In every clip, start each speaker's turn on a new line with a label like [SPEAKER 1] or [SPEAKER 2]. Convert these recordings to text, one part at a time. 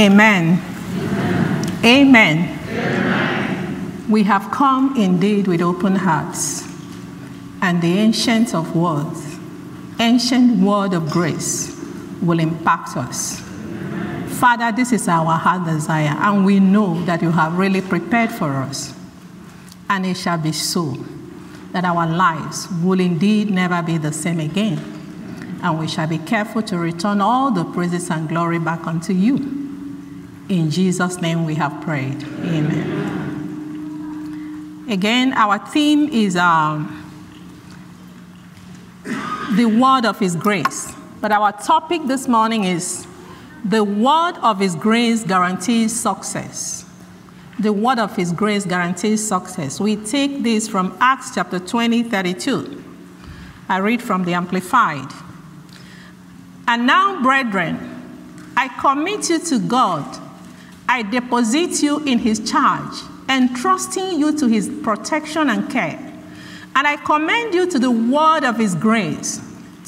[SPEAKER 1] Amen. Amen. Amen. We have come indeed with open hearts, and the ancient of words, ancient word of grace, will impact us. Father, this is our heart desire, and we know that you have really prepared for us. And it shall be so that our lives will indeed never be the same again. And we shall be careful to return all the praises and glory back unto you. In Jesus' name we have prayed. Amen. Again, our theme is um, the word of His grace. But our topic this morning is the word of His grace guarantees success. The word of His grace guarantees success. We take this from Acts chapter 20, 32. I read from the Amplified. And now, brethren, I commit you to God. I deposit you in His charge, entrusting you to His protection and care. And I commend you to the word of His grace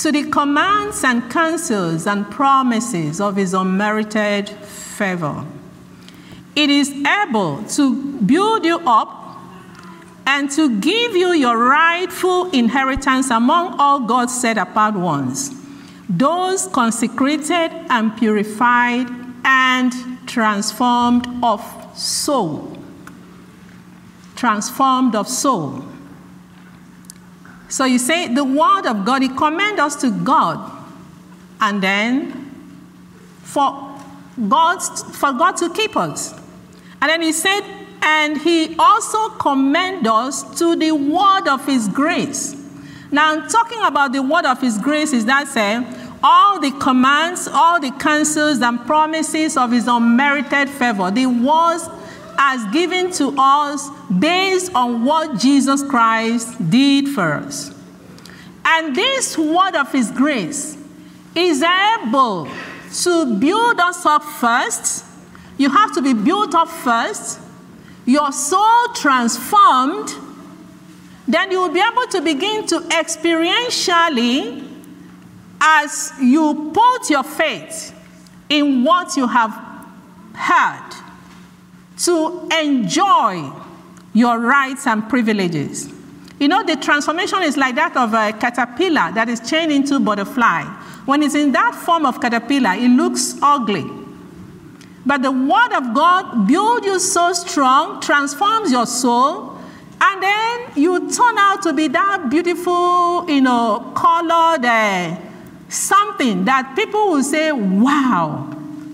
[SPEAKER 1] to the commands and counsels and promises of his unmerited favor. It is able to build you up and to give you your rightful inheritance among all God's set apart ones, those consecrated and purified and transformed of soul. Transformed of soul. So you say the word of God, he commend us to God. And then for God, for God to keep us. And then he said, and he also commend us to the word of his grace. Now, talking about the word of his grace is that saying all the commands, all the counsels and promises of his unmerited favor, the words as given to us based on what Jesus Christ did for us. And this word of His grace is able to build us up first. You have to be built up first, your soul transformed, then you will be able to begin to experientially, as you put your faith in what you have heard, to enjoy your rights and privileges. You know, the transformation is like that of a caterpillar that is chained into butterfly. When it's in that form of caterpillar, it looks ugly. But the word of God builds you so strong, transforms your soul, and then you turn out to be that beautiful, you know, colored uh, something that people will say, wow,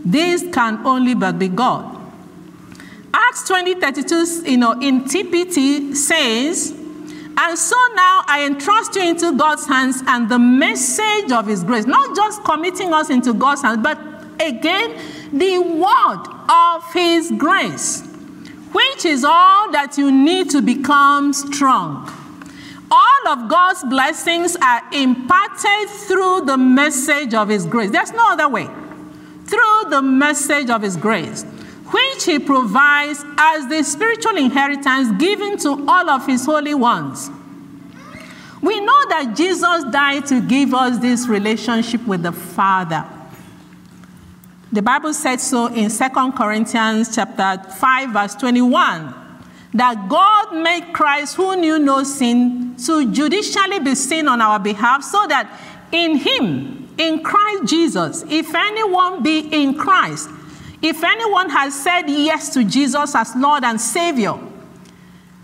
[SPEAKER 1] this can only but be God. Acts 20 32, you know, in TPT says, And so now I entrust you into God's hands and the message of His grace, not just committing us into God's hands, but again, the word of His grace, which is all that you need to become strong. All of God's blessings are imparted through the message of His grace. There's no other way. Through the message of His grace which he provides as the spiritual inheritance given to all of his holy ones. We know that Jesus died to give us this relationship with the Father. The Bible said so in 2 Corinthians chapter 5 verse 21 that God made Christ who knew no sin to judicially be sin on our behalf so that in him in Christ Jesus if anyone be in Christ if anyone has said yes to Jesus as Lord and Savior,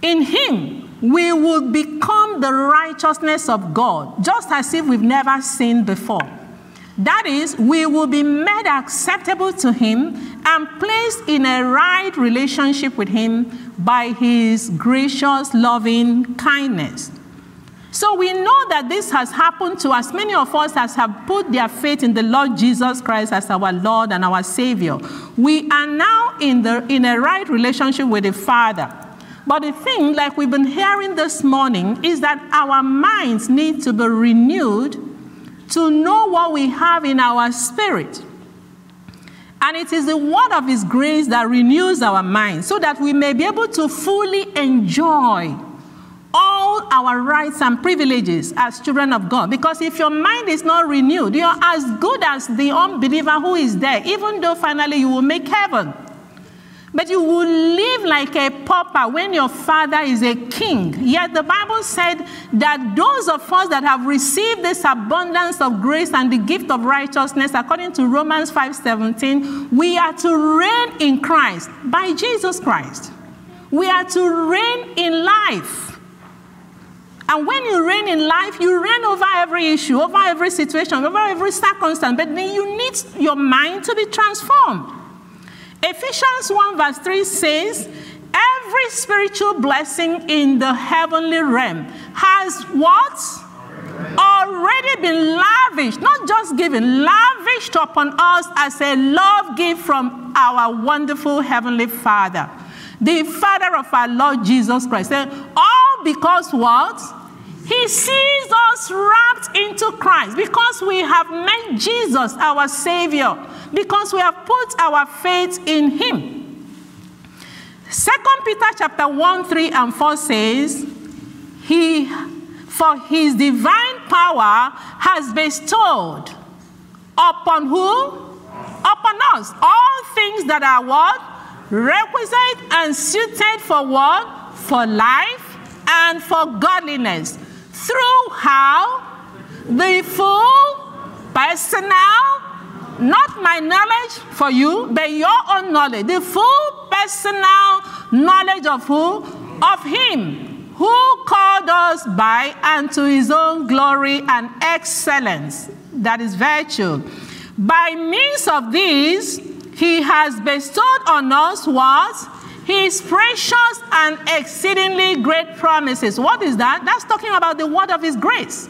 [SPEAKER 1] in Him we will become the righteousness of God, just as if we've never sinned before. That is, we will be made acceptable to Him and placed in a right relationship with Him by His gracious, loving kindness. So we know that this has happened to as many of us as have put their faith in the Lord Jesus Christ as our Lord and our Savior. We are now in, the, in a right relationship with the Father. But the thing, like we've been hearing this morning, is that our minds need to be renewed to know what we have in our spirit. And it is the word of His grace that renews our minds so that we may be able to fully enjoy all our rights and privileges as children of God. Because if your mind is not renewed, you're as good as the unbeliever who is there, even though finally you will make heaven. But you will live like a pauper when your father is a king. Yet the Bible said that those of us that have received this abundance of grace and the gift of righteousness, according to Romans 5:17, we are to reign in Christ by Jesus Christ. We are to reign in life. And when you reign in life, you reign over every issue, over every situation, over every circumstance. But then you need your mind to be transformed. Ephesians 1 verse 3 says, Every spiritual blessing in the heavenly realm has what? Already been lavished, not just given, lavished upon us as a love gift from our wonderful heavenly Father, the Father of our Lord Jesus Christ. All because what? He sees us wrapped into Christ because we have met Jesus, our Savior, because we have put our faith in Him. Second Peter chapter 1, 3 and 4 says, He for his divine power has bestowed upon who? Upon us. All things that are what? Requisite and suited for what? For life and for godliness through how? The full personal, not my knowledge for you, but your own knowledge. The full personal knowledge of who? Of Him who called us by and to His own glory and excellence. That is virtue. By means of these, He has bestowed on us what? His precious and exceedingly great promises. What is that? That's talking about the word of his grace.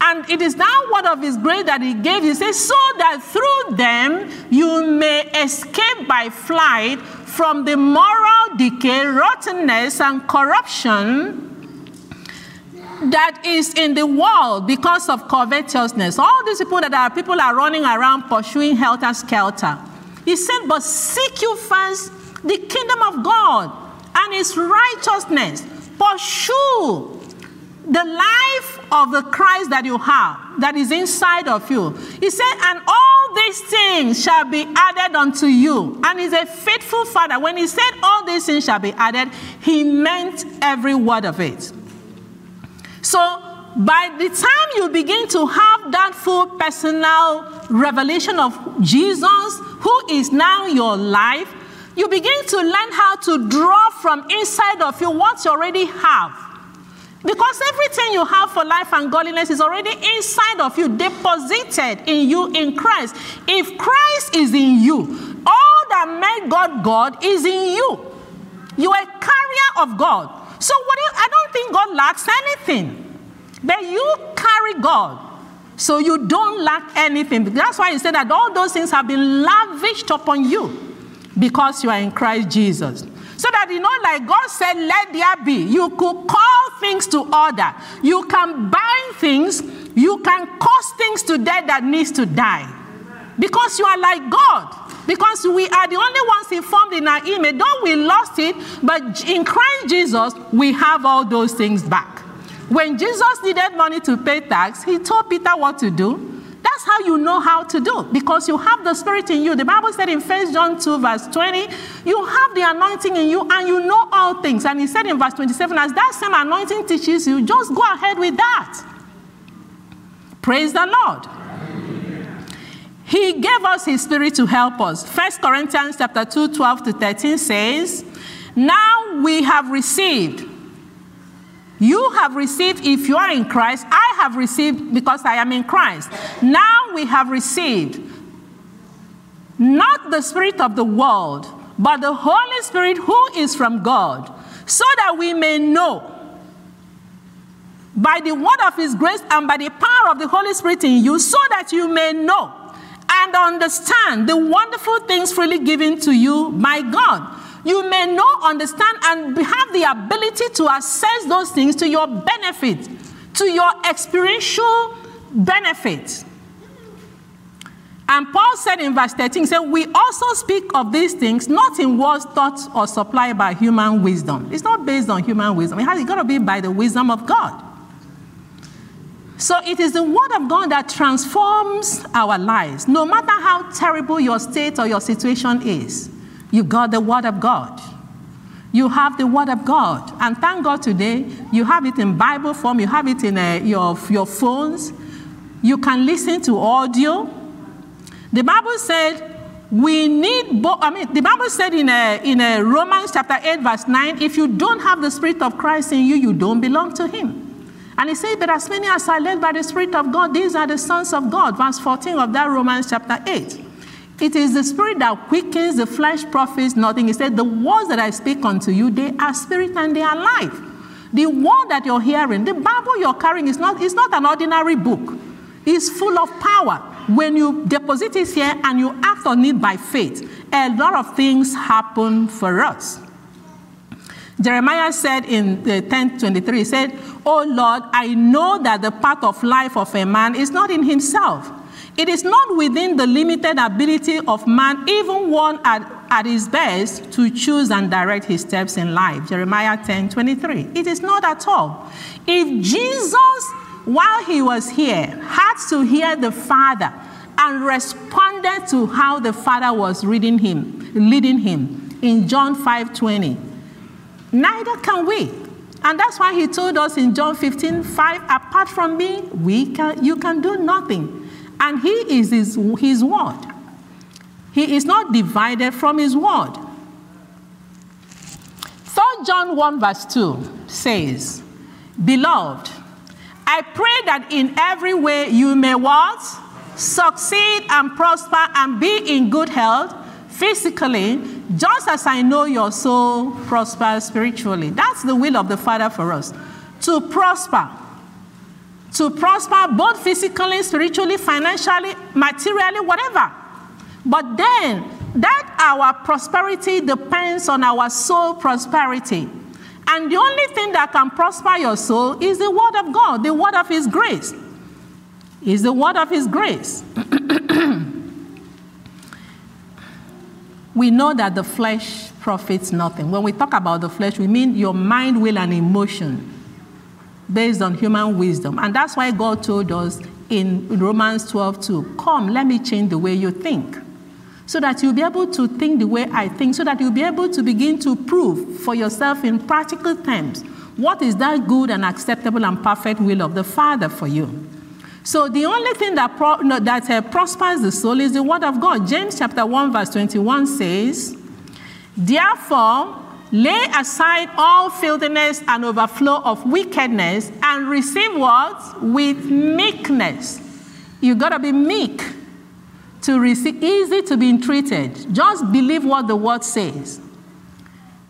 [SPEAKER 1] And it is that word of his grace that he gave. He says, so that through them you may escape by flight from the moral decay, rottenness, and corruption that is in the world because of covetousness. All these people that are people are running around pursuing helter skelter. He said, but seek you first the kingdom of God and his righteousness. Pursue the life of the Christ that you have, that is inside of you. He said, and all these things shall be added unto you. And he's a faithful father. When he said all these things shall be added, he meant every word of it. So, by the time you begin to have that full personal revelation of Jesus, who is now your life, you begin to learn how to draw from inside of you what you already have. Because everything you have for life and godliness is already inside of you, deposited in you in Christ. If Christ is in you, all that made God God is in you. You are a carrier of God. So what you, I don't think God lacks anything. But you carry God. So you don't lack anything. That's why he said that all those things have been lavished upon you because you are in Christ Jesus. So that you know, like God said, let there be. You could call things to order. You can bind things. You can cause things to death that needs to die. Because you are like God. Because we are the only ones informed in our image. Though we lost it, but in Christ Jesus, we have all those things back. When Jesus needed money to pay tax, he told Peter what to do. How you know how to do because you have the Spirit in you. The Bible said in 1 John 2, verse 20, you have the anointing in you and you know all things. And he said in verse 27, as that same anointing teaches you, just go ahead with that. Praise the Lord. He gave us his spirit to help us. 1 Corinthians chapter 2, 12 to 13 says, Now we have received you have received, if you are in Christ, I have received because I am in Christ. Now we have received not the Spirit of the world, but the Holy Spirit who is from God, so that we may know by the word of His grace and by the power of the Holy Spirit in you, so that you may know and understand the wonderful things freely given to you by God you may not understand and have the ability to assess those things to your benefit, to your experiential benefit. And Paul said in verse 13, he said, We also speak of these things not in words taught or supplied by human wisdom. It's not based on human wisdom. It has got to be by the wisdom of God. So it is the word of God that transforms our lives. No matter how terrible your state or your situation is, you got the word of God. You have the word of God. And thank God today, you have it in Bible form, you have it in uh, your, your phones. You can listen to audio. The Bible said, we need both. I mean, the Bible said in, a, in a Romans chapter 8, verse 9, if you don't have the Spirit of Christ in you, you don't belong to Him. And he said, But as many as are led by the Spirit of God, these are the sons of God. Verse 14 of that Romans chapter 8. It is the Spirit that quickens, the flesh profits nothing. He said, The words that I speak unto you, they are spirit and they are life. The word that you're hearing, the Bible you're carrying, is not, is not an ordinary book, it's full of power when you deposit it here and you act on it by faith, a lot of things happen for us. Jeremiah said in 10:23, he said, "Oh Lord, I know that the path of life of a man is not in himself. It is not within the limited ability of man, even one at, at his best, to choose and direct his steps in life." Jeremiah 10:23. It is not at all. If Jesus while he was here, had to hear the Father and responded to how the Father was reading him, leading him in John 5:20. Neither can we. And that's why he told us in John 15, 5, apart from me, we can, you can do nothing. And he is his, his word. He is not divided from his word. 3 John 1, verse 2 says, Beloved, I pray that in every way you may what? Succeed and prosper and be in good health physically, just as I know your soul prospers spiritually. That's the will of the Father for us. To prosper. To prosper both physically, spiritually, financially, materially, whatever. But then, that our prosperity depends on our soul prosperity. And the only thing that can prosper your soul is the word of God, the word of His grace. Is the word of His grace. we know that the flesh profits nothing. When we talk about the flesh, we mean your mind, will, and emotion based on human wisdom. And that's why God told us in Romans 12 2, Come, let me change the way you think so that you'll be able to think the way I think, so that you'll be able to begin to prove for yourself in practical terms what is that good and acceptable and perfect will of the Father for you. So the only thing that, pro- no, that uh, prospers the soul is the word of God. James chapter 1 verse 21 says, Therefore, lay aside all filthiness and overflow of wickedness and receive what? With meekness. You gotta be meek to receive, easy to be entreated. Just believe what the word says.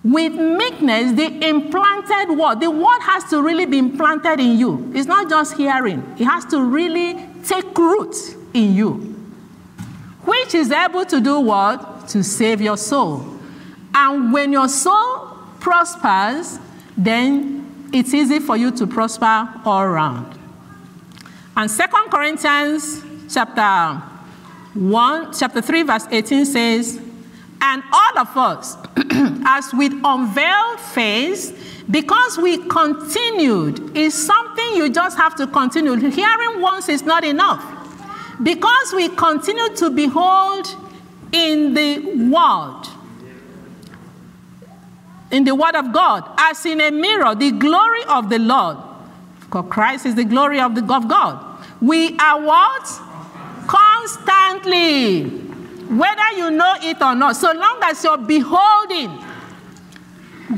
[SPEAKER 1] With meekness, the implanted word, the word has to really be implanted in you. It's not just hearing, it has to really take root in you, which is able to do what? To save your soul. And when your soul prospers, then it's easy for you to prosper all around. And Second Corinthians chapter 1, chapter 3, verse 18 says, And all of us, as with unveiled face, because we continued, is something you just have to continue. Hearing once is not enough. Because we continue to behold in the world, in the Word of God, as in a mirror, the glory of the Lord. Because Christ is the glory of, the, of God. We are what? Constantly. Whether you know it or not, so long as you're beholding,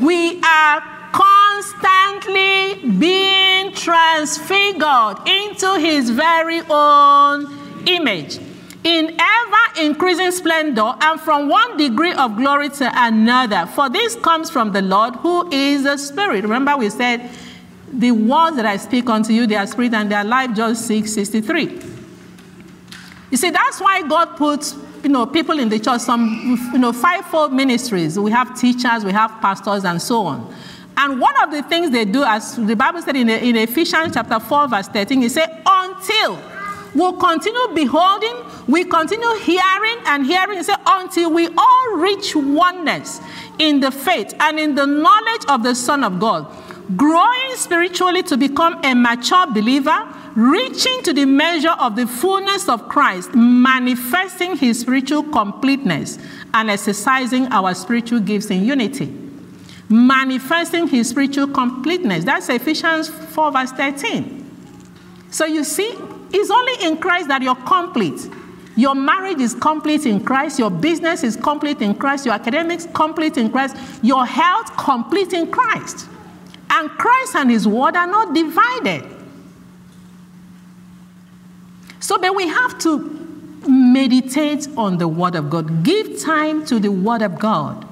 [SPEAKER 1] we are constantly being transfigured into his very own image in ever increasing splendor and from one degree of glory to another. For this comes from the Lord who is the Spirit. Remember, we said, The words that I speak unto you, they are spirit and they are life, John 6 63. You see, that's why God puts you know, people in the church, some you know, fivefold ministries. We have teachers, we have pastors, and so on. And one of the things they do, as the Bible said in, in Ephesians chapter 4, verse 13, it said, until will continue beholding, we continue hearing and hearing say, until we all reach oneness in the faith and in the knowledge of the Son of God, growing spiritually to become a mature believer, reaching to the measure of the fullness of Christ, manifesting his spiritual completeness, and exercising our spiritual gifts in unity. Manifesting his spiritual completeness. That's Ephesians 4, verse 13. So you see, it's only in Christ that you're complete. Your marriage is complete in Christ. Your business is complete in Christ. Your academics complete in Christ. Your health complete in Christ. And Christ and His Word are not divided. So, but we have to meditate on the Word of God. Give time to the Word of God.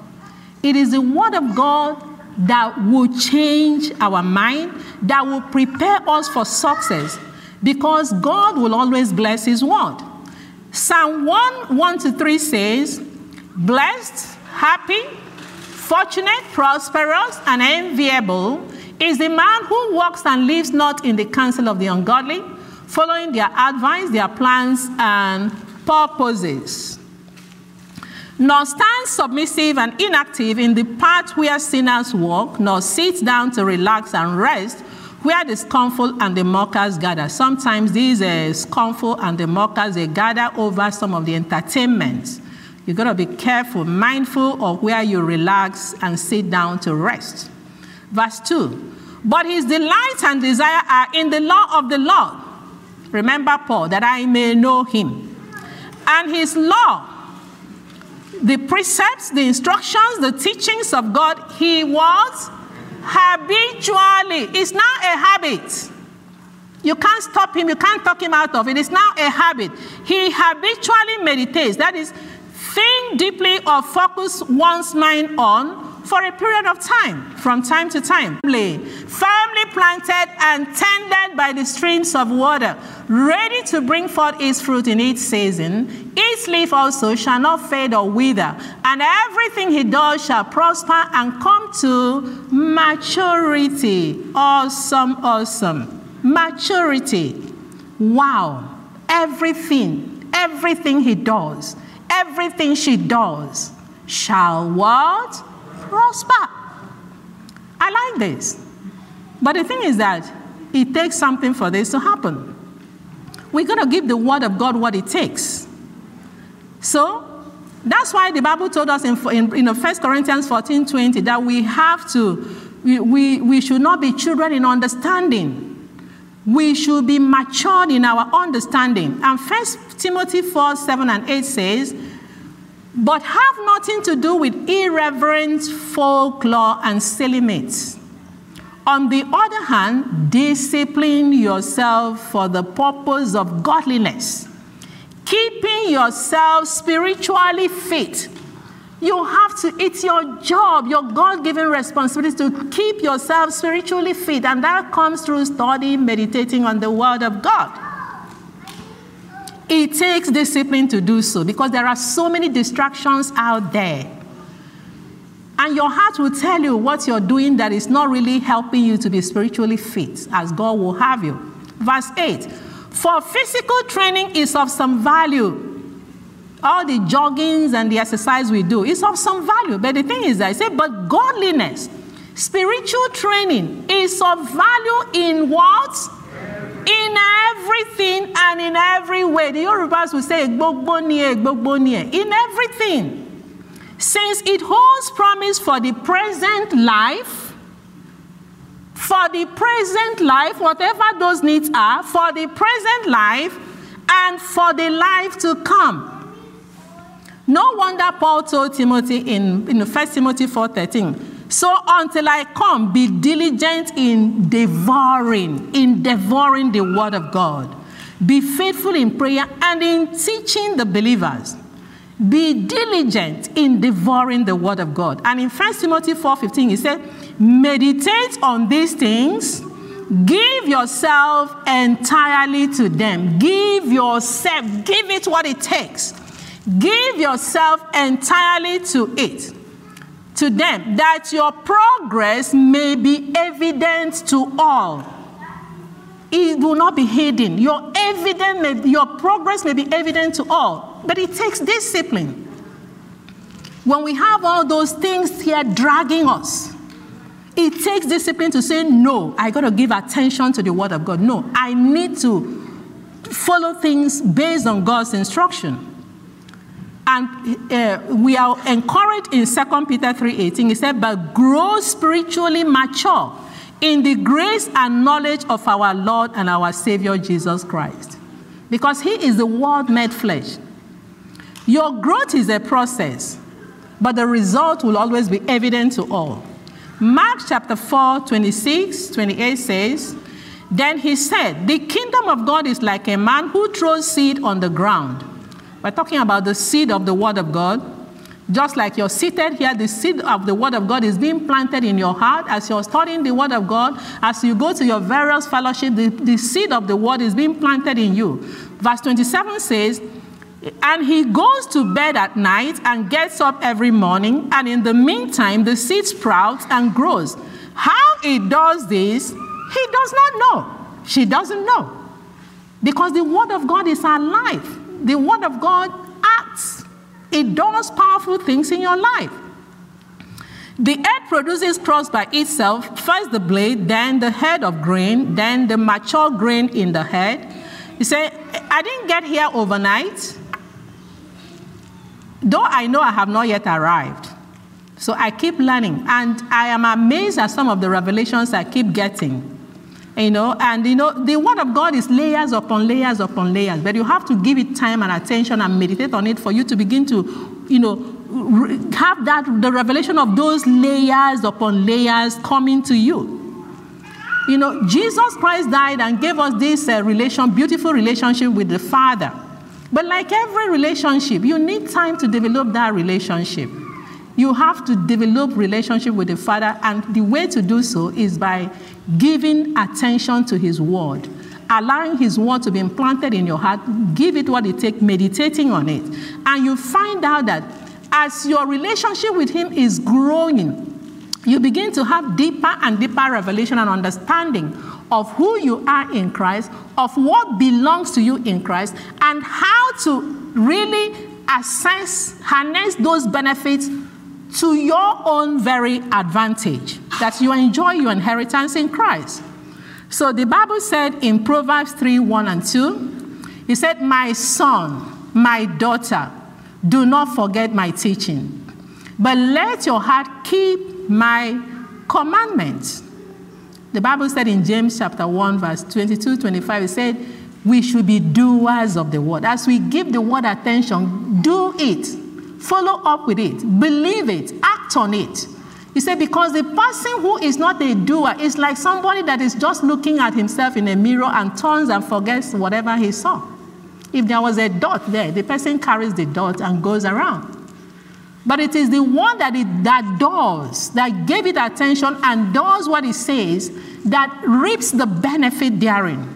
[SPEAKER 1] It is the Word of God that will change our mind, that will prepare us for success, because God will always bless His Word. Psalm 1 1 to 3 says, Blessed, happy, fortunate, prosperous, and enviable is the man who walks and lives not in the counsel of the ungodly, following their advice, their plans, and purposes. Nor stands submissive and inactive in the path where sinners walk, nor sits down to relax and rest where the scornful and the mockers gather. Sometimes these uh, scornful and the mockers, they gather over some of the entertainments. You've got to be careful, mindful of where you relax and sit down to rest. Verse 2 But his delight and desire are in the law of the Lord. Remember Paul, that I may know him. And his law, the precepts, the instructions, the teachings of God, he was habitually. It's now a habit. You can't stop him, you can't talk him out of it. It's now a habit. He habitually meditates. That is, think deeply or focus one's mind on for a period of time, from time to time. Firmly planted and tended by the streams of water, ready to bring forth its fruit in its season. Its leaf also shall not fade or wither, and everything he does shall prosper and come to maturity. Awesome, awesome. Maturity. Wow. Everything, everything he does, everything she does shall what? Prosper. I like this. But the thing is that it takes something for this to happen. We're going to give the word of God what it takes. So that's why the Bible told us in, in, in 1 Corinthians 14 20 that we have to, we, we, we should not be children in understanding. We should be matured in our understanding. And 1 Timothy 4 7 and 8 says, but have nothing to do with irreverent folklore and silly myths. On the other hand, discipline yourself for the purpose of godliness, keeping yourself spiritually fit. You have to, it's your job, your God given responsibility to keep yourself spiritually fit, and that comes through studying, meditating on the Word of God. It takes discipline to do so because there are so many distractions out there. And your heart will tell you what you're doing that is not really helping you to be spiritually fit, as God will have you. Verse 8 For physical training is of some value. All the joggings and the exercise we do is of some value. But the thing is, I say, but godliness, spiritual training is of value in what? In everything and in every way. The Yorubas will say, in everything. Since it holds promise for the present life, for the present life, whatever those needs are, for the present life, and for the life to come. No wonder Paul told Timothy in, in 1 Timothy 4:13, so until I come, be diligent in devouring, in devouring the word of God. Be faithful in prayer and in teaching the believers. Be diligent in devouring the word of God. And in 1 Timothy 4:15, he said, meditate on these things, give yourself entirely to them. Give yourself, give it what it takes. Give yourself entirely to it to them, that your progress may be evident to all. It will not be hidden. Your evident, may, your progress may be evident to all, but it takes discipline. When we have all those things here dragging us, it takes discipline to say, No, I got to give attention to the Word of God. No, I need to follow things based on God's instruction. And uh, we are encouraged in 2 Peter 3:18. He said, "But grow spiritually mature in the grace and knowledge of our Lord and our Savior Jesus Christ, because He is the Word made flesh." Your growth is a process, but the result will always be evident to all. Mark chapter 4, 26, 28 says, Then he said, The kingdom of God is like a man who throws seed on the ground. We're talking about the seed of the word of God. Just like you're seated here, the seed of the word of God is being planted in your heart as you're studying the word of God. As you go to your various fellowship, the, the seed of the word is being planted in you. Verse 27 says, and he goes to bed at night and gets up every morning, and in the meantime, the seed sprouts and grows. How he does this, he does not know. She doesn't know. Because the word of God is alive. The word of God acts, it does powerful things in your life. The earth produces crops by itself first the blade, then the head of grain, then the mature grain in the head. You say, I didn't get here overnight. Though I know I have not yet arrived. So I keep learning. And I am amazed at some of the revelations I keep getting. You know, and you know, the word of God is layers upon layers upon layers, but you have to give it time and attention and meditate on it for you to begin to, you know, have that the revelation of those layers upon layers coming to you. You know, Jesus Christ died and gave us this uh, relation, beautiful relationship with the Father. But like every relationship, you need time to develop that relationship. You have to develop relationship with the Father, and the way to do so is by giving attention to His Word, allowing His Word to be implanted in your heart. Give it what it takes, meditating on it, and you find out that as your relationship with Him is growing, you begin to have deeper and deeper revelation and understanding of who you are in Christ, of what belongs to you in Christ, and how to really assess, harness those benefits to your own very advantage, that you enjoy your inheritance in Christ. So the Bible said in Proverbs 3 1 and 2, He said, My son, my daughter, do not forget my teaching, but let your heart keep my commandments. The Bible said in James chapter 1, verse 22, 25, it said, we should be doers of the word. As we give the word attention, do it, follow up with it, believe it, act on it. He said, because the person who is not a doer is like somebody that is just looking at himself in a mirror and turns and forgets whatever he saw. If there was a dot there, the person carries the dot and goes around. But it is the one that, it, that does, that gave it attention and does what it says, that reaps the benefit therein.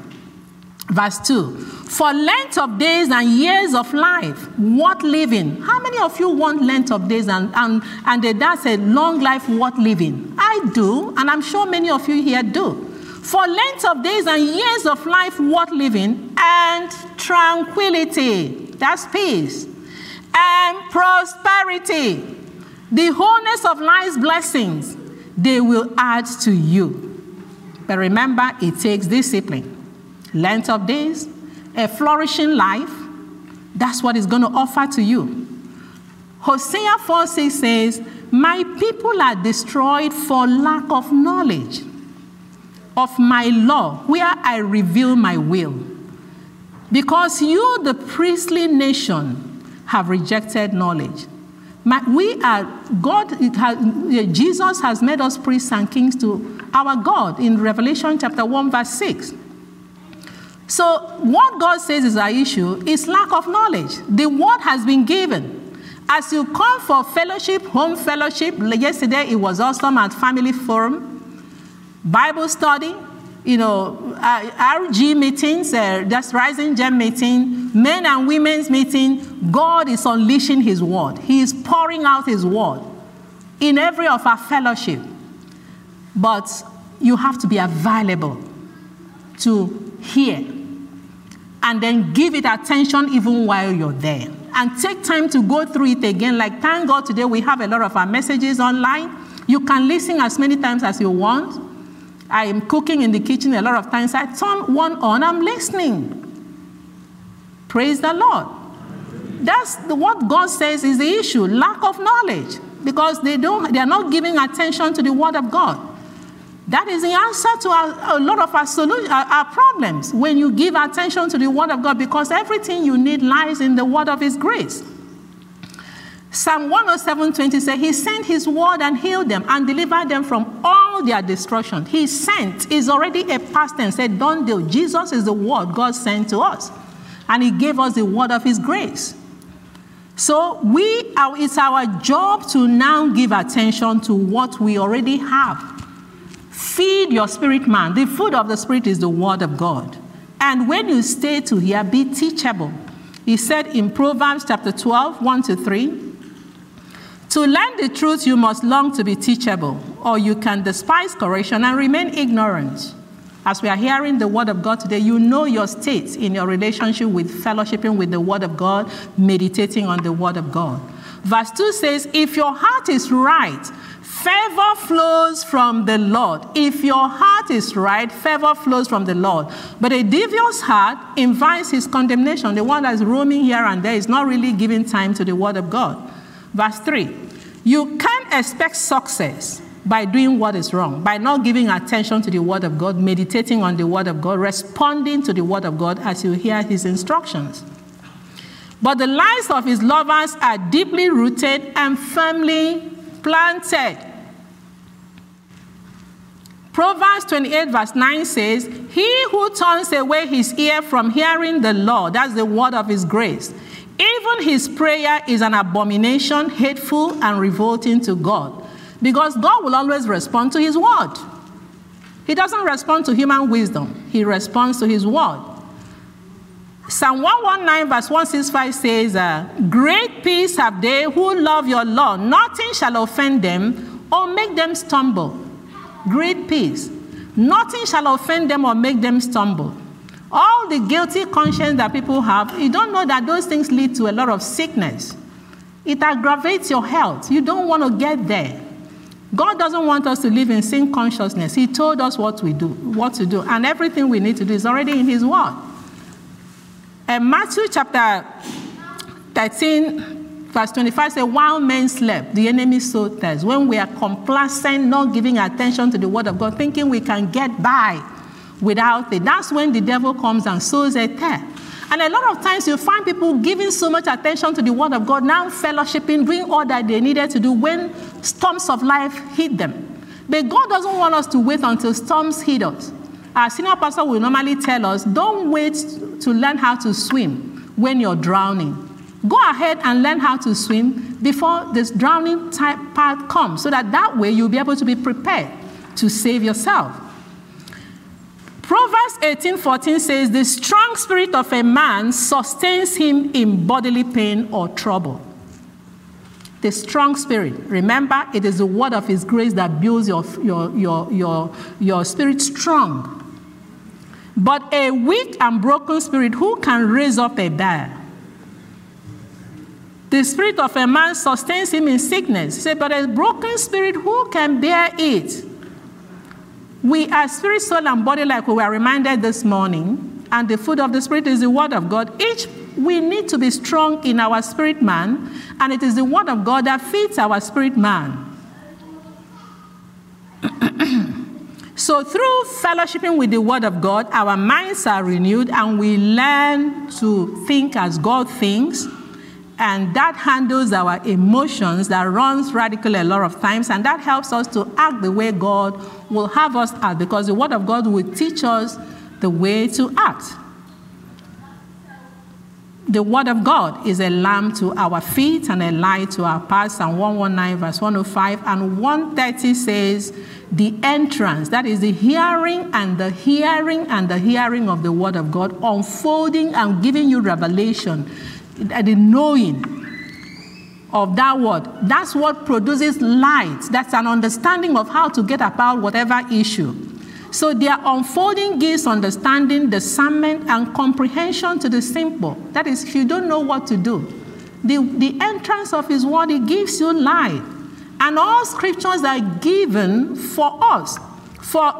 [SPEAKER 1] Verse 2 For length of days and years of life, what living? How many of you want length of days and, and, and that's a long life worth living? I do, and I'm sure many of you here do. For length of days and years of life worth living, and tranquility, that's peace and prosperity, the wholeness of life's blessings, they will add to you. But remember, it takes discipline, length of days, a flourishing life. That's what it's going to offer to you. Hosea 4 6 says, My people are destroyed for lack of knowledge of my law, where I reveal my will. Because you, the priestly nation, have rejected knowledge. My, we are, God, has, Jesus has made us priests and kings to our God in Revelation chapter 1, verse 6. So, what God says is our issue is lack of knowledge. The word has been given. As you come for fellowship, home fellowship, yesterday it was awesome at Family Forum, Bible study, you know, uh, RG meetings, uh, just Rising Gem meeting, men and women's meeting, God is unleashing His word. He is pouring out His word in every of our fellowship. But you have to be available to hear and then give it attention even while you're there. And take time to go through it again. Like, thank God today we have a lot of our messages online. You can listen as many times as you want. I am cooking in the kitchen a lot of times. I turn one on, I'm listening. Praise the Lord. That's the, what God says is the issue lack of knowledge because they, don't, they are not giving attention to the Word of God. That is the answer to our, a lot of our, solution, our, our problems when you give attention to the Word of God because everything you need lies in the Word of His grace. Psalm 107 20 says, He sent His word and healed them and delivered them from all their destruction. He sent is already a past tense, said, Don't do. Jesus is the word God sent to us. And He gave us the word of His grace. So we it's our job to now give attention to what we already have. Feed your spirit man. The food of the spirit is the word of God. And when you stay to hear, be teachable. He said in Proverbs chapter 12, 1 to 3, to learn the truth, you must long to be teachable, or you can despise correction and remain ignorant. As we are hearing the word of God today, you know your state in your relationship with fellowshipping with the word of God, meditating on the word of God. Verse 2 says, If your heart is right, favor flows from the Lord. If your heart is right, favor flows from the Lord. But a devious heart invites his condemnation. The one that's roaming here and there is not really giving time to the word of God. Verse 3 You can't expect success by doing what is wrong, by not giving attention to the Word of God, meditating on the Word of God, responding to the Word of God as you hear His instructions. But the lives of His lovers are deeply rooted and firmly planted. Proverbs 28, verse 9 says, He who turns away his ear from hearing the law, that's the word of his grace, even his prayer is an abomination, hateful, and revolting to God. Because God will always respond to his word. He doesn't respond to human wisdom, he responds to his word. Psalm 119, verse 165 says, uh, Great peace have they who love your law. Nothing shall offend them or make them stumble. Great peace. Nothing shall offend them or make them stumble. All the guilty conscience that people have, you don't know that those things lead to a lot of sickness. It aggravates your health. You don't want to get there. God doesn't want us to live in sin consciousness. He told us what we do, what to do, and everything we need to do is already in His Word. And Matthew chapter 13, verse 25 says, While men slept, the enemy sowed tares. When we are complacent, not giving attention to the Word of God, thinking we can get by without it. That's when the devil comes and sows a tare. And a lot of times you find people giving so much attention to the word of God, now fellowshipping, doing all that they needed to do when storms of life hit them. But God doesn't want us to wait until storms hit us. Our senior pastor will normally tell us don't wait to learn how to swim when you're drowning. Go ahead and learn how to swim before this drowning type part comes, so that that way you'll be able to be prepared to save yourself. Proverbs 18:14 says, The strong spirit of a man sustains him in bodily pain or trouble. The strong spirit. Remember, it is the word of his grace that builds your, your, your, your, your spirit strong. But a weak and broken spirit, who can raise up a bear? The spirit of a man sustains him in sickness. He said, But a broken spirit, who can bear it? We are spirit, soul, and body, like we were reminded this morning, and the food of the spirit is the word of God. Each we need to be strong in our spirit man, and it is the word of God that feeds our spirit man. so, through fellowshipping with the word of God, our minds are renewed and we learn to think as God thinks. And that handles our emotions that runs radically a lot of times. And that helps us to act the way god will have us act because the word of god will teach us the way to act the word of god is a lamp to our feet and a light to our path oh and 119 verse 105 and 130 says the entrance that is the hearing and the hearing and the hearing of the word of god unfolding and giving you revelation uh, the knowing of that word. That's what produces light. That's an understanding of how to get about whatever issue. So their unfolding gives understanding, discernment, and comprehension to the simple. That is, if you don't know what to do, the, the entrance of His Word, it gives you light. And all scriptures are given for us, for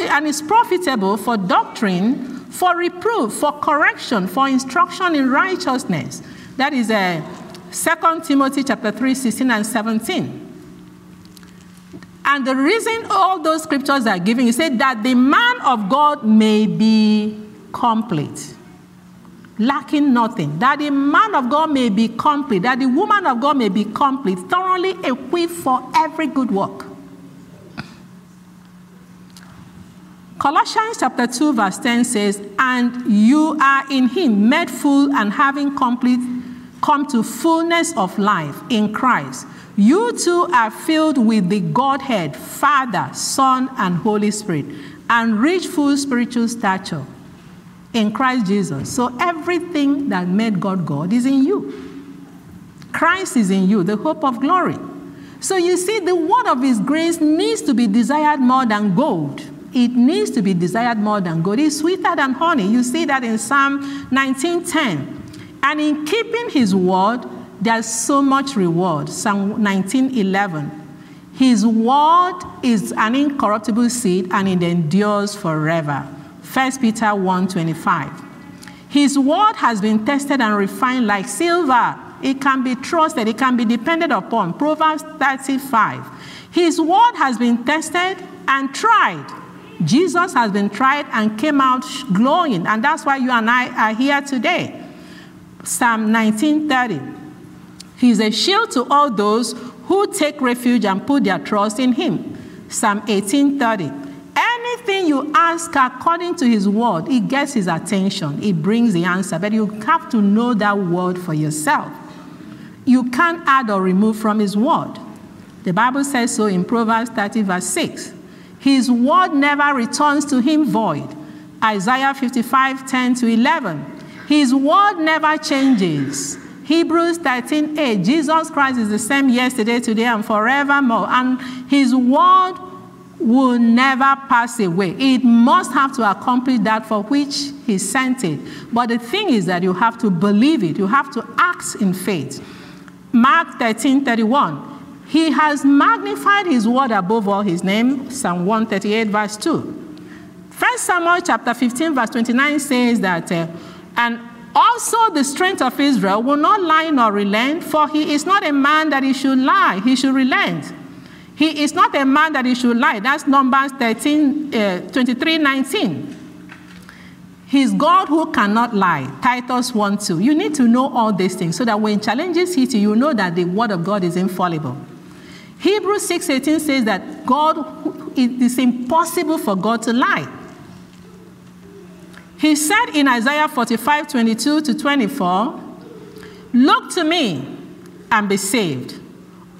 [SPEAKER 1] and is profitable for doctrine, for reproof, for correction, for instruction in righteousness. That is a uh, 2 Timothy chapter 3, 16 and 17. And the reason all those scriptures are giving is said that the man of God may be complete lacking nothing, that the man of God may be complete, that the woman of God may be complete, thoroughly equipped for every good work. Colossians chapter 2, verse 10 says, And you are in him, made full and having complete, come to fullness of life in Christ. You too are filled with the Godhead, Father, Son, and Holy Spirit, and reach full spiritual stature in Christ Jesus. So everything that made God God is in you. Christ is in you, the hope of glory. So you see, the word of His grace needs to be desired more than gold. It needs to be desired more than gold. It's sweeter than honey. You see that in Psalm 19:10. And in keeping His word, there's so much reward. Psalm 19:11. His word is an incorruptible seed and it endures forever. 1 Peter 1:25. His word has been tested and refined like silver. It can be trusted, it can be depended upon. Proverbs 35. His word has been tested and tried. Jesus has been tried and came out glowing, and that's why you and I are here today. Psalm 19:30. He's a shield to all those who take refuge and put their trust in him. Psalm 18:30. Anything you ask according to his word, it gets his attention. It brings the answer. But you have to know that word for yourself. You can't add or remove from his word. The Bible says so in Proverbs 30, verse 6. His word never returns to him void. Isaiah 55, 10 to 11. His word never changes. Hebrews 13, 8. Jesus Christ is the same yesterday, today, and forevermore. And his word will never pass away. It must have to accomplish that for which he sent it. But the thing is that you have to believe it. You have to act in faith. Mark 13, 31. He has magnified his word above all his name. Psalm 138, verse 2. First Samuel chapter 15, verse 29 says that, uh, and also the strength of Israel will not lie nor relent, for he is not a man that he should lie, he should relent. He is not a man that he should lie. That's Numbers 13, uh, 23, 19. He's God who cannot lie. Titus 1 2. You need to know all these things so that when challenges hit you, you know that the word of God is infallible. Hebrews 6 18 says that God, it is impossible for God to lie. He said in Isaiah 45 22 to 24, Look to me and be saved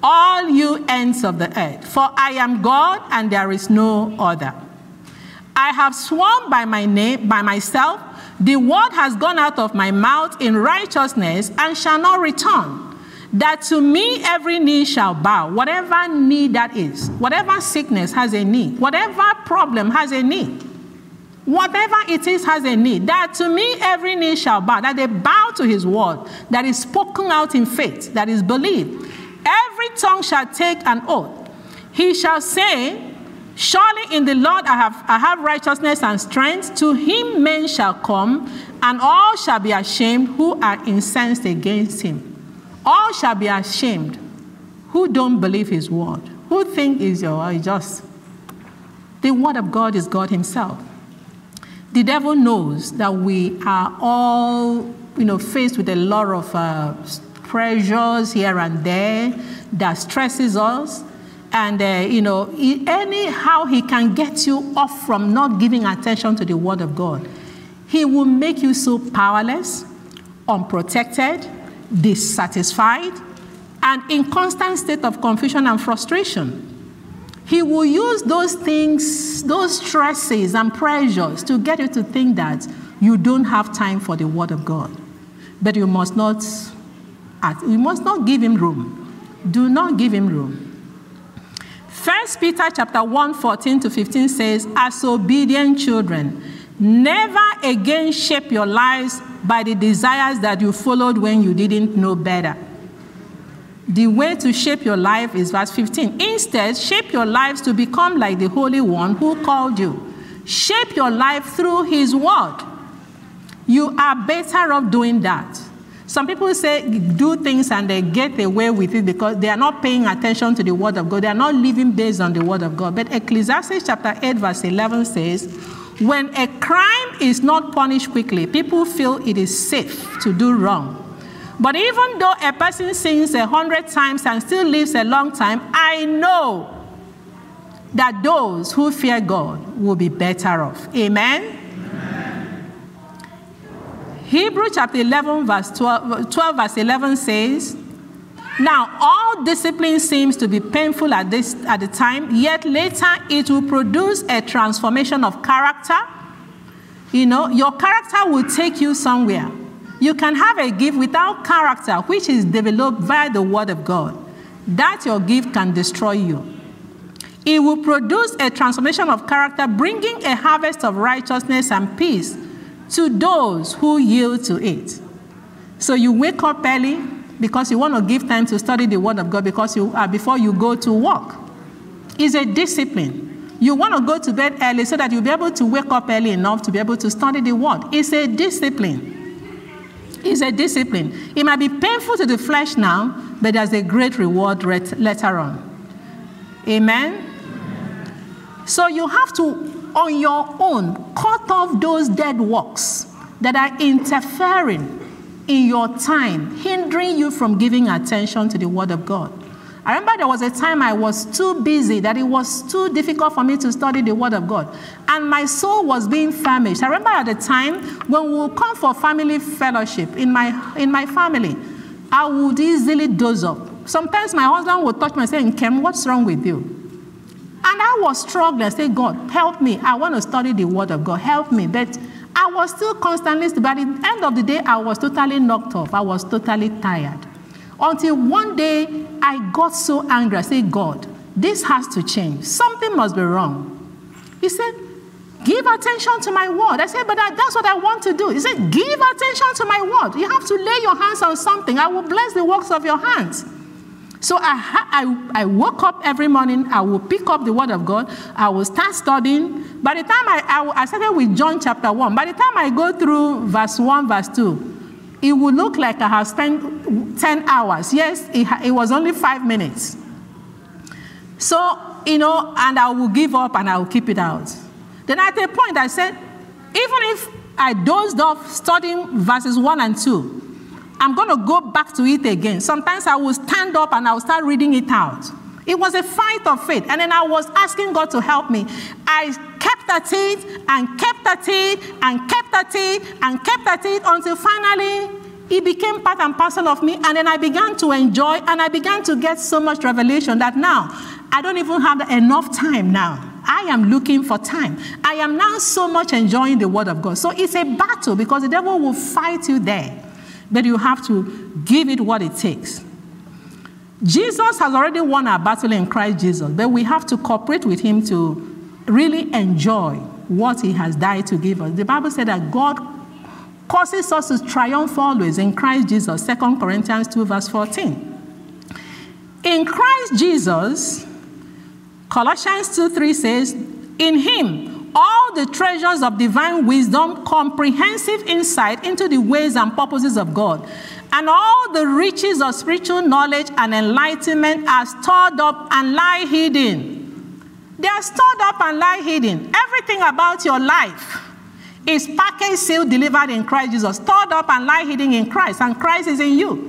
[SPEAKER 1] all you ends of the earth, for I am God and there is no other. I have sworn by my name, by myself, the word has gone out of my mouth in righteousness and shall not return. That to me every knee shall bow, whatever knee that is, whatever sickness has a knee, whatever problem has a knee, whatever it is has a need. That to me every knee shall bow, that they bow to his word, that is spoken out in faith, that is believed Every tongue shall take an oath. He shall say, Surely in the Lord I have, I have righteousness and strength. To him men shall come, and all shall be ashamed who are incensed against him. All shall be ashamed who don't believe his word, who think is your just. The word of God is God himself. The devil knows that we are all, you know, faced with a lot of uh, pressures here and there that stresses us. And, uh, you know, anyhow he can get you off from not giving attention to the Word of God. He will make you so powerless, unprotected, dissatisfied, and in constant state of confusion and frustration. He will use those things, those stresses and pressures to get you to think that you don't have time for the Word of God. But you must not you must not give him room. Do not give him room. First Peter chapter 1, 14 to 15 says, As obedient children, never again shape your lives by the desires that you followed when you didn't know better. The way to shape your life is verse 15. Instead, shape your lives to become like the Holy One who called you. Shape your life through His Word. You are better off doing that. Some people say do things and they get away with it because they are not paying attention to the Word of God. They are not living based on the Word of God. But Ecclesiastes chapter 8, verse 11 says, When a crime is not punished quickly, people feel it is safe to do wrong. But even though a person sins a hundred times and still lives a long time, I know that those who fear God will be better off. Amen? Amen. Hebrew chapter 11, verse 12, 12, verse 11 says, Now all discipline seems to be painful at, this, at the time, yet later it will produce a transformation of character. You know, your character will take you somewhere. You can have a gift without character, which is developed via the Word of God. That your gift can destroy you. It will produce a transformation of character, bringing a harvest of righteousness and peace to those who yield to it. So you wake up early because you want to give time to study the Word of God because you uh, before you go to work. It's a discipline. You want to go to bed early so that you'll be able to wake up early enough to be able to study the Word. It's a discipline. It's a discipline. It might be painful to the flesh now, but there's a great reward later on. Amen? So you have to, on your own, cut off those dead works that are interfering in your time, hindering you from giving attention to the Word of God. I remember there was a time I was too busy, that it was too difficult for me to study the Word of God. And my soul was being famished. I remember at the time when we would come for family fellowship in my, in my family, I would easily doze up. Sometimes my husband would touch me and say, Kim, what's wrong with you? And I was struggling. I said, God, help me. I want to study the Word of God. Help me. But I was still constantly, at the end of the day, I was totally knocked off. I was totally tired. Until one day, I got so angry. I said, God, this has to change. Something must be wrong. He said, Give attention to my word. I said, But that's what I want to do. He said, Give attention to my word. You have to lay your hands on something. I will bless the works of your hands. So I, I, I woke up every morning, I will pick up the word of God, I will start studying. By the time I, I, I started with John chapter 1, by the time I go through verse 1, verse 2, it would look like I have spent 10 hours. Yes, it, it was only five minutes. So, you know, and I will give up and I will keep it out. Then at a point, I said, even if I dozed off studying verses 1 and 2, I'm going to go back to it again. Sometimes I will stand up and I will start reading it out. It was a fight of faith. And then I was asking God to help me. I kept at it and kept at it and kept at it and kept at it until finally it became part and parcel of me. And then I began to enjoy and I began to get so much revelation that now I don't even have enough time now. I am looking for time. I am now so much enjoying the word of God. So it's a battle because the devil will fight you there. But you have to give it what it takes. Jesus has already won our battle in Christ Jesus, but we have to cooperate with him to really enjoy what he has died to give us. The Bible said that God causes us to triumph always in Christ Jesus, 2 Corinthians 2, verse 14. In Christ Jesus, Colossians 2 3 says, In him, all the treasures of divine wisdom, comprehensive insight into the ways and purposes of God, and all the riches of spiritual knowledge and enlightenment are stored up and lie hidden they are stored up and lie hidden. Everything about your life is packaged, sealed, delivered in Christ Jesus, stored up and lie hidden in Christ, and Christ is in you.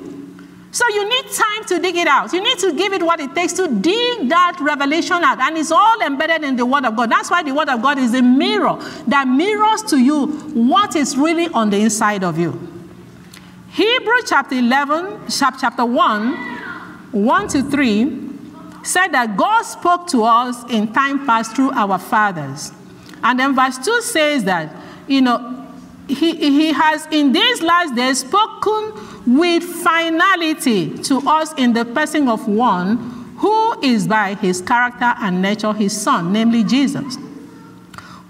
[SPEAKER 1] So you need time to dig it out. You need to give it what it takes to dig that revelation out. And it's all embedded in the Word of God. That's why the Word of God is a mirror that mirrors to you what is really on the inside of you. Hebrew chapter 11, chapter 1, 1 to 3 said that God spoke to us in time past through our fathers. And then verse 2 says that, you know, he, he has in these last days spoken with finality to us in the person of one who is by his character and nature his son, namely Jesus,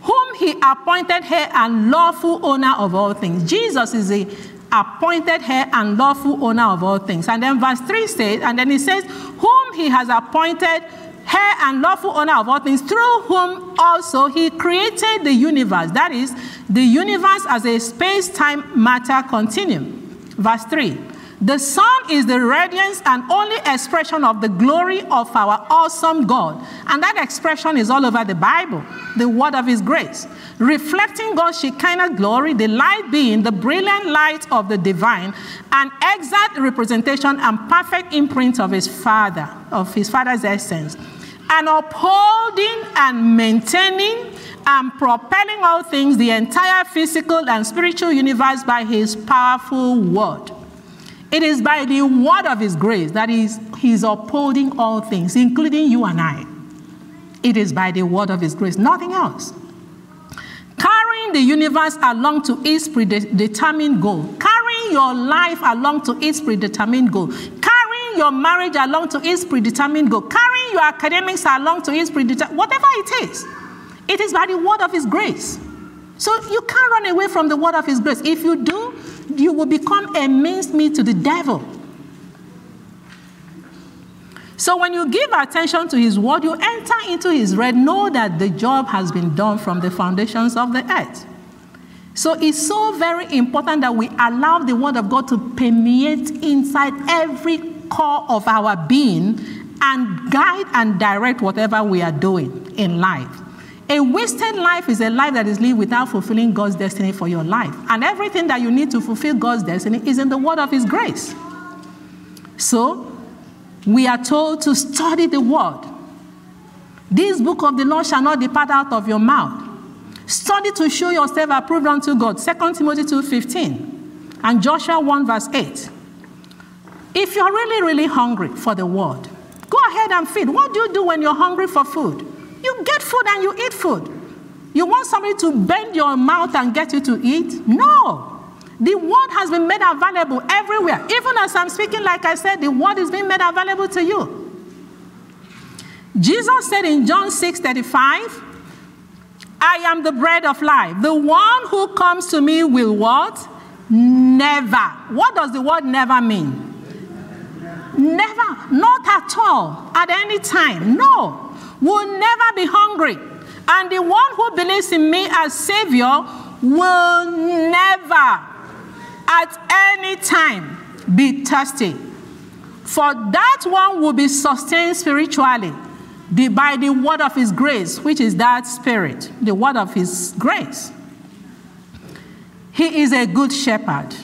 [SPEAKER 1] whom he appointed heir and lawful owner of all things. Jesus is the appointed heir and lawful owner of all things. And then verse 3 says, and then he says, whom he has appointed heir and lawful owner of all things, through whom also he created the universe. That is, the universe as a space time matter continuum. Verse 3 The Son is the radiance and only expression of the glory of our awesome God. And that expression is all over the Bible, the word of His grace. Reflecting God's Shekinah glory, the light being the brilliant light of the divine, an exact representation and perfect imprint of His Father, of His Father's essence and upholding and maintaining and propelling all things, the entire physical and spiritual universe by his powerful word. It is by the word of his grace that is he's upholding all things, including you and I. It is by the word of his grace, nothing else. Carrying the universe along to its predetermined goal, carrying your life along to its predetermined goal, carrying your marriage along to its predetermined goal, carrying your academics along to its predetermined, whatever it is, it is by the word of His grace. So you can't run away from the word of His grace. If you do, you will become a mincemeat to the devil. So when you give attention to His word, you enter into His red. Know that the job has been done from the foundations of the earth. So it's so very important that we allow the word of God to permeate inside every core of our being and guide and direct whatever we are doing in life. A wasted life is a life that is lived without fulfilling God's destiny for your life. And everything that you need to fulfill God's destiny is in the word of His grace. So, we are told to study the word. This book of the law shall not depart out of your mouth. Study to show yourself approved unto God. 2 Timothy 2:15 and Joshua 1 verse 8. If you're really, really hungry for the word, go ahead and feed. What do you do when you're hungry for food? You get food and you eat food. You want somebody to bend your mouth and get you to eat? No. The word has been made available everywhere. Even as I'm speaking, like I said, the word is being made available to you. Jesus said in John 6 35, I am the bread of life. The one who comes to me will what? Never. What does the word never mean? Never, not at all, at any time. No, will never be hungry. And the one who believes in me as Savior will never, at any time, be thirsty. For that one will be sustained spiritually by the word of his grace, which is that spirit, the word of his grace. He is a good shepherd.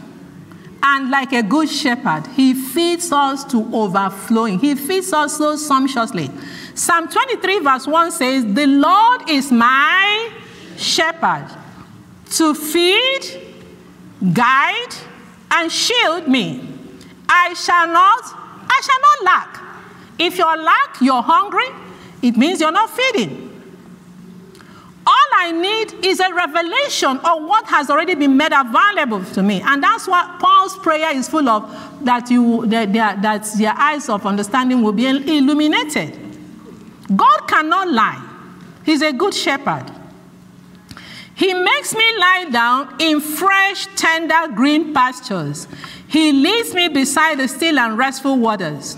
[SPEAKER 1] And like a good shepherd, he feeds us to overflowing. He feeds us so sumptuously. Psalm 23, verse 1 says, The Lord is my shepherd to feed, guide, and shield me. I shall not, I shall not lack. If you're lack, you're hungry, it means you're not feeding. All I need is a revelation of what has already been made available to me. And that's what Paul's prayer is full of that, you, that, that your eyes of understanding will be illuminated. God cannot lie, He's a good shepherd. He makes me lie down in fresh, tender, green pastures. He leads me beside the still and restful waters.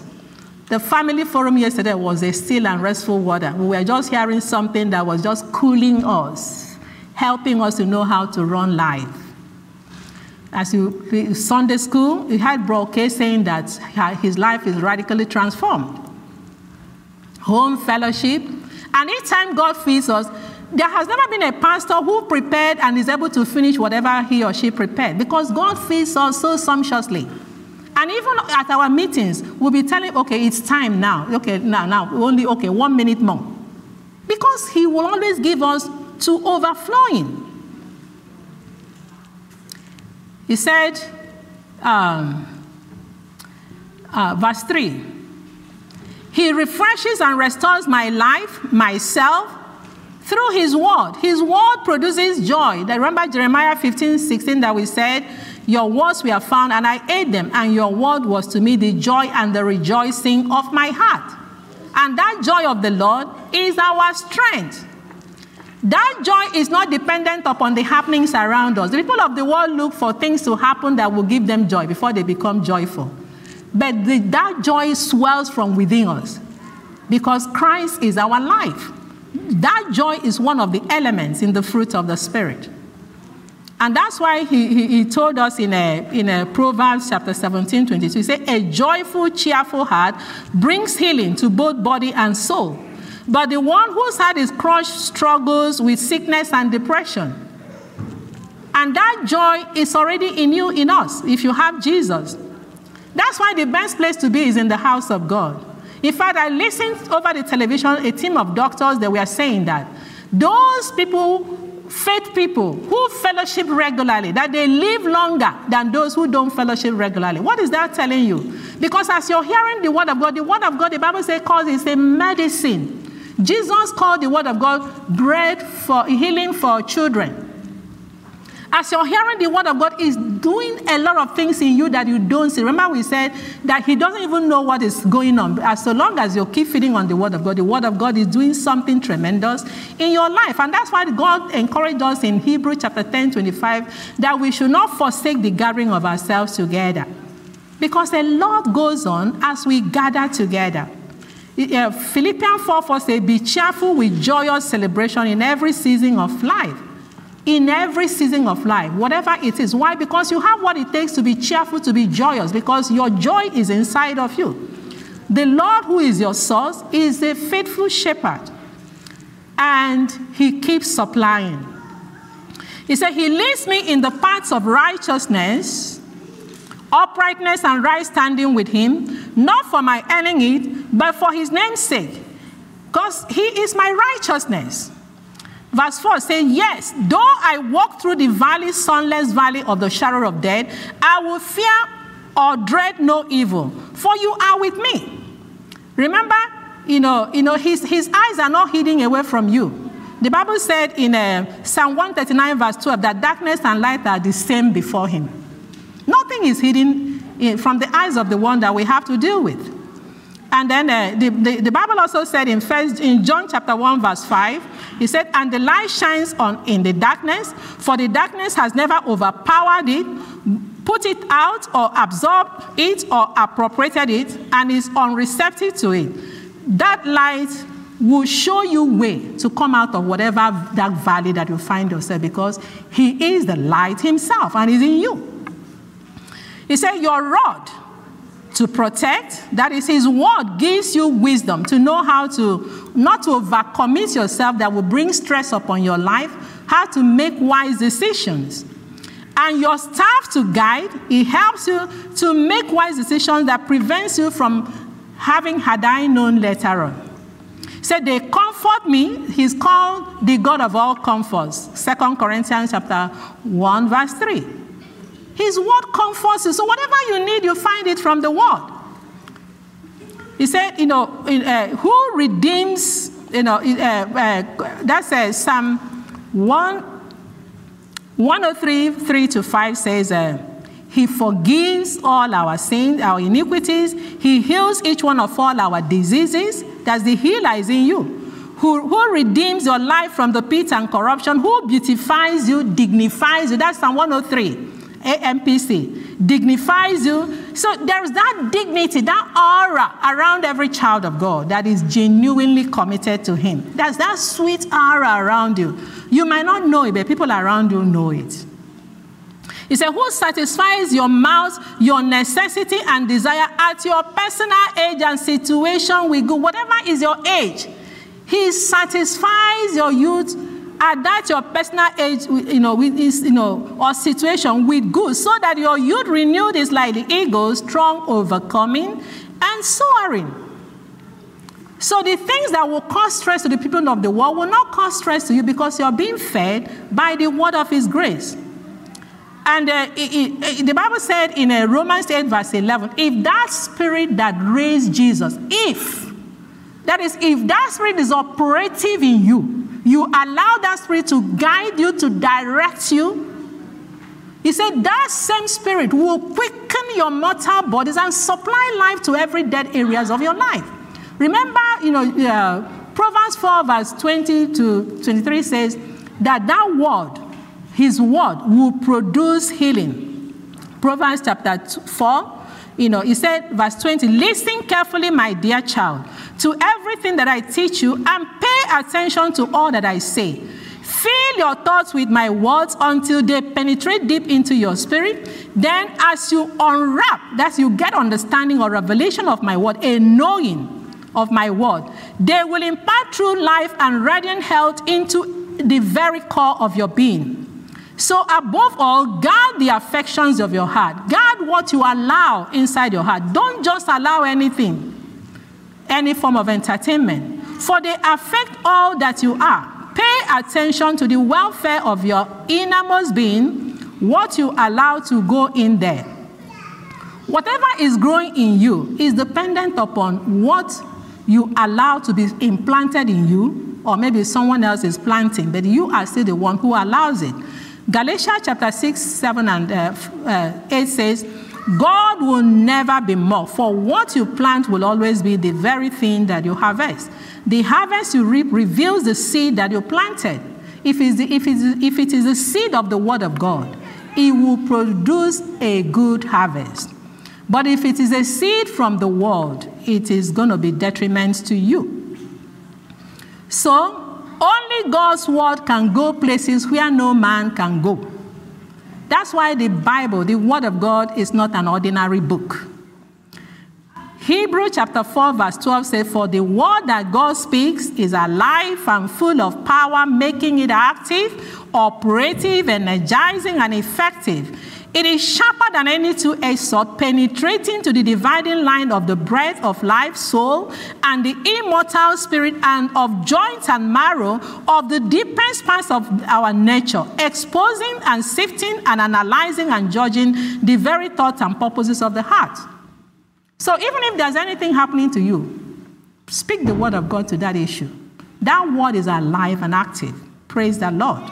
[SPEAKER 1] The family forum yesterday was a still and restful water. We were just hearing something that was just cooling us, helping us to know how to run life. As you Sunday school, you had Broke saying that his life is radically transformed. Home fellowship, and each time God feeds us, there has never been a pastor who prepared and is able to finish whatever he or she prepared because God feeds us so sumptuously. And even at our meetings, we'll be telling, okay, it's time now. Okay, now, now, only, okay, one minute more. Because he will always give us to overflowing. He said, um, uh, verse 3 He refreshes and restores my life, myself, through his word. His word produces joy. Remember Jeremiah 15, 16 that we said, your words were found, and I ate them, and your word was to me the joy and the rejoicing of my heart. And that joy of the Lord is our strength. That joy is not dependent upon the happenings around us. The people of the world look for things to happen that will give them joy before they become joyful. But the, that joy swells from within us because Christ is our life. That joy is one of the elements in the fruit of the Spirit. And that's why he, he, he, told us in, a, in a Proverbs chapter 17, 22, he said, A joyful, cheerful heart brings healing to both body and soul. But the one whose heart is crushed struggles with sickness and depression. And that joy is already in you, in us, if you have Jesus. That's why the best place to be is in the house of God. In fact, I listened over the television, a team of doctors that were saying that those people faith people who fellowship regularly, that they live longer than those who don't fellowship regularly. What is that telling you? Because as you're hearing the word of God, the word of God, the Bible says, calls it a medicine. Jesus called the word of God bread for healing for children. As you're hearing the word of God, is doing a lot of things in you that you don't see. Remember, we said that He doesn't even know what is going on. As so long as you keep feeding on the word of God, the word of God is doing something tremendous in your life. And that's why God encouraged us in Hebrew chapter 10, 25, that we should not forsake the gathering of ourselves together. Because a lot goes on as we gather together. Uh, Philippians 4 4 says, Be cheerful with joyous celebration in every season of life in every season of life, whatever it is. Why? Because you have what it takes to be cheerful, to be joyous, because your joy is inside of you. The Lord, who is your source, is a faithful shepherd, and He keeps supplying. He said, He leads me in the paths of righteousness, uprightness, and right standing with Him, not for my earning it, but for His name's sake, because He is my righteousness. Verse 4 says, Yes, though I walk through the valley, sunless valley of the shadow of death, I will fear or dread no evil, for you are with me. Remember, you know, you know his, his eyes are not hidden away from you. The Bible said in uh, Psalm 139, verse 12, that darkness and light are the same before him. Nothing is hidden in, from the eyes of the one that we have to deal with. And then uh, the, the, the, Bible also said in, first, in John chapter 1, verse 5, he said, And the light shines on in the darkness, for the darkness has never overpowered it, put it out, or absorbed it, or appropriated it, and is unreceptive to it. That light will show you way to come out of whatever dark valley that you find yourself because he is the light himself and is in you. He said, Your rod to protect. That is, His word gives you wisdom to know how to not to overcommit yourself that will bring stress upon your life, how to make wise decisions. And your staff to guide, it helps you to make wise decisions that prevents you from having had I known later on. Said they comfort me. He's called the God of all comforts. Second Corinthians chapter 1, verse 3. His word comforts you. So whatever you need, you find it from the word. He said, you know, uh, who redeems, you know, uh, uh, that's uh, Psalm 1, 103, 3 to 5 says, uh, He forgives all our sins, our iniquities. He heals each one of all our diseases. That's the healer is in you. Who, who redeems your life from the pit and corruption, who beautifies you, dignifies you. That's Psalm 103. AMPC, dignifies you. So there's that dignity, that aura around every child of God that is genuinely committed to Him. There's that sweet aura around you. You might not know it, but people around you know it. He said, Who satisfies your mouth, your necessity and desire at your personal age and situation with good, whatever is your age. He satisfies your youth at that your personal age, you know, with this, you know, or situation with good, so that your youth renewed is like the eagle, strong, overcoming, and soaring. So the things that will cause stress to the people of the world will not cause stress to you because you're being fed by the word of His grace. And uh, it, it, the Bible said in uh, Romans 8, verse 11, if that spirit that raised Jesus, if, that is, if that spirit is operative in you, you allow that spirit to guide you, to direct you. He said that same spirit will quicken your mortal bodies and supply life to every dead areas of your life. Remember, you know, uh, Proverbs 4, verse 20 to 23 says that that word, his word, will produce healing. Proverbs chapter 4, you know, he said, verse 20, listen carefully, my dear child, to everything that I teach you and pay attention to all that I say. Fill your thoughts with my words until they penetrate deep into your spirit. Then, as you unwrap, that you get understanding or revelation of my word, a knowing of my word, they will impart true life and radiant health into the very core of your being. So, above all, guard the affections of your heart. Guard what you allow inside your heart. Don't just allow anything, any form of entertainment, for they affect all that you are. Pay attention to the welfare of your innermost being, what you allow to go in there. Whatever is growing in you is dependent upon what you allow to be implanted in you, or maybe someone else is planting, but you are still the one who allows it. Galatians chapter 6, 7, and uh, uh, 8 says, God will never be mocked, for what you plant will always be the very thing that you harvest. The harvest you reap reveals the seed that you planted. If, it's the, if, it's, if it is the seed of the Word of God, it will produce a good harvest. But if it is a seed from the world, it is going to be detriment to you. So, only God's word can go places where no man can go. That's why the Bible, the word of God, is not an ordinary book. Hebrew chapter 4, verse 12 says, For the word that God speaks is alive and full of power, making it active, operative, energizing, and effective it is sharper than any two-edged sword, penetrating to the dividing line of the breath of life, soul, and the immortal spirit, and of joints and marrow, of the deepest parts of our nature, exposing and sifting and analyzing and judging the very thoughts and purposes of the heart. So even if there's anything happening to you, speak the word of God to that issue. That word is alive and active. Praise the Lord.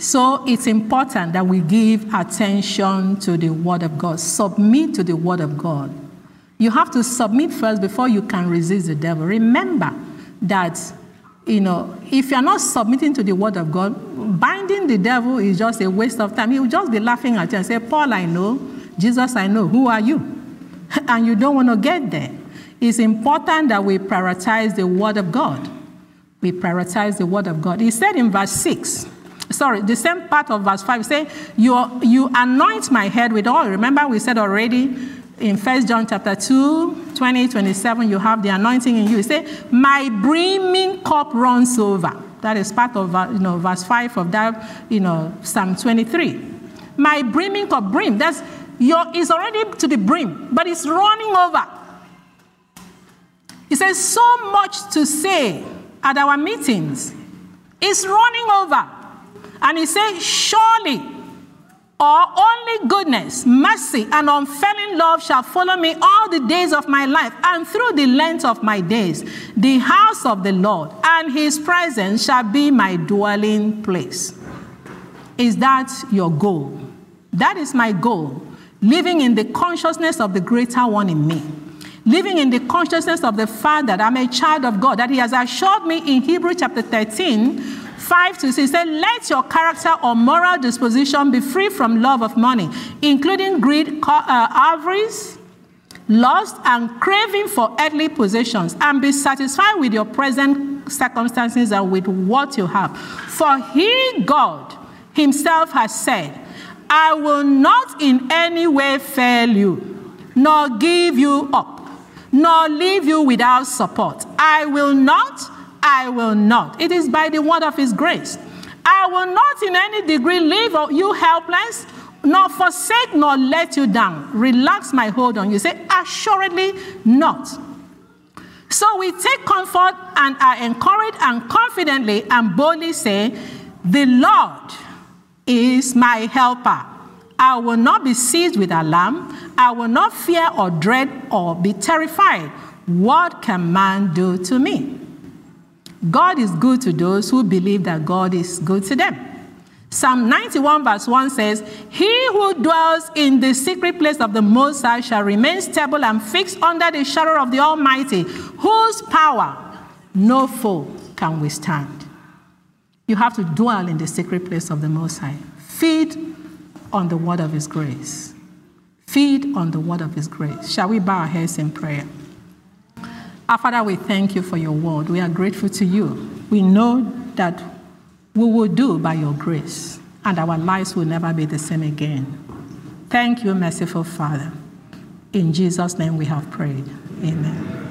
[SPEAKER 1] So it's important that we give attention to the Word of God, submit to the Word of God. You have to submit first before you can resist the devil. Remember that, you know, if you're not submitting to the Word of God, binding the devil is just a waste of time. He will just be laughing at you and say, Paul, I know. Jesus, I know. Who are you? and you don't want to get there. It's important that we prioritize the Word of God. We prioritize the Word of God. He said in verse 6, sorry, the same part of verse 5 say, you, you anoint my head with oil. Remember, we said already in First John chapter 2, 20, 27, you have the anointing in you. You say, My brimming cup runs over. That is part of uh, you know, verse 5 of that, you know, Psalm 23. My brimming cup, brim, that's your is already to the brim, but it's running over. He says, so much to say at our meetings. It's running over. And he said, Surely, or only goodness, mercy, and unfailing love shall follow me all the days of my life, and through the length of my days, the house of the Lord and his presence shall be my dwelling place. Is that your goal? That is my goal. Living in the consciousness of the greater one in me. Living in the consciousness of the fact that I'm a child of God, that He has assured me in Hebrew chapter 13 5 to 6 he said, Let your character or moral disposition be free from love of money, including greed, uh, avarice, lust, and craving for earthly possessions, and be satisfied with your present circumstances and with what you have. For he, God, himself has said, I will not in any way fail you, nor give you up, nor leave you without support. I will not I will not. It is by the word of his grace. I will not in any degree leave you helpless, nor forsake, nor let you down. Relax my hold on you. Say, assuredly not. So we take comfort and are encouraged and confidently and boldly say, The Lord is my helper. I will not be seized with alarm. I will not fear or dread or be terrified. What can man do to me? God is good to those who believe that God is good to them. Psalm 91, verse 1 says, He who dwells in the secret place of the Most High shall remain stable and fixed under the shadow of the Almighty, whose power no foe can withstand. You have to dwell in the secret place of the Most High. Feed on the word of His grace. Feed on the word of His grace. Shall we bow our heads in prayer? Our Father, we thank you for your word. We are grateful to you. We know that we will do by your grace, and our lives will never be the same again. Thank you, merciful Father. In Jesus' name we have prayed. Amen.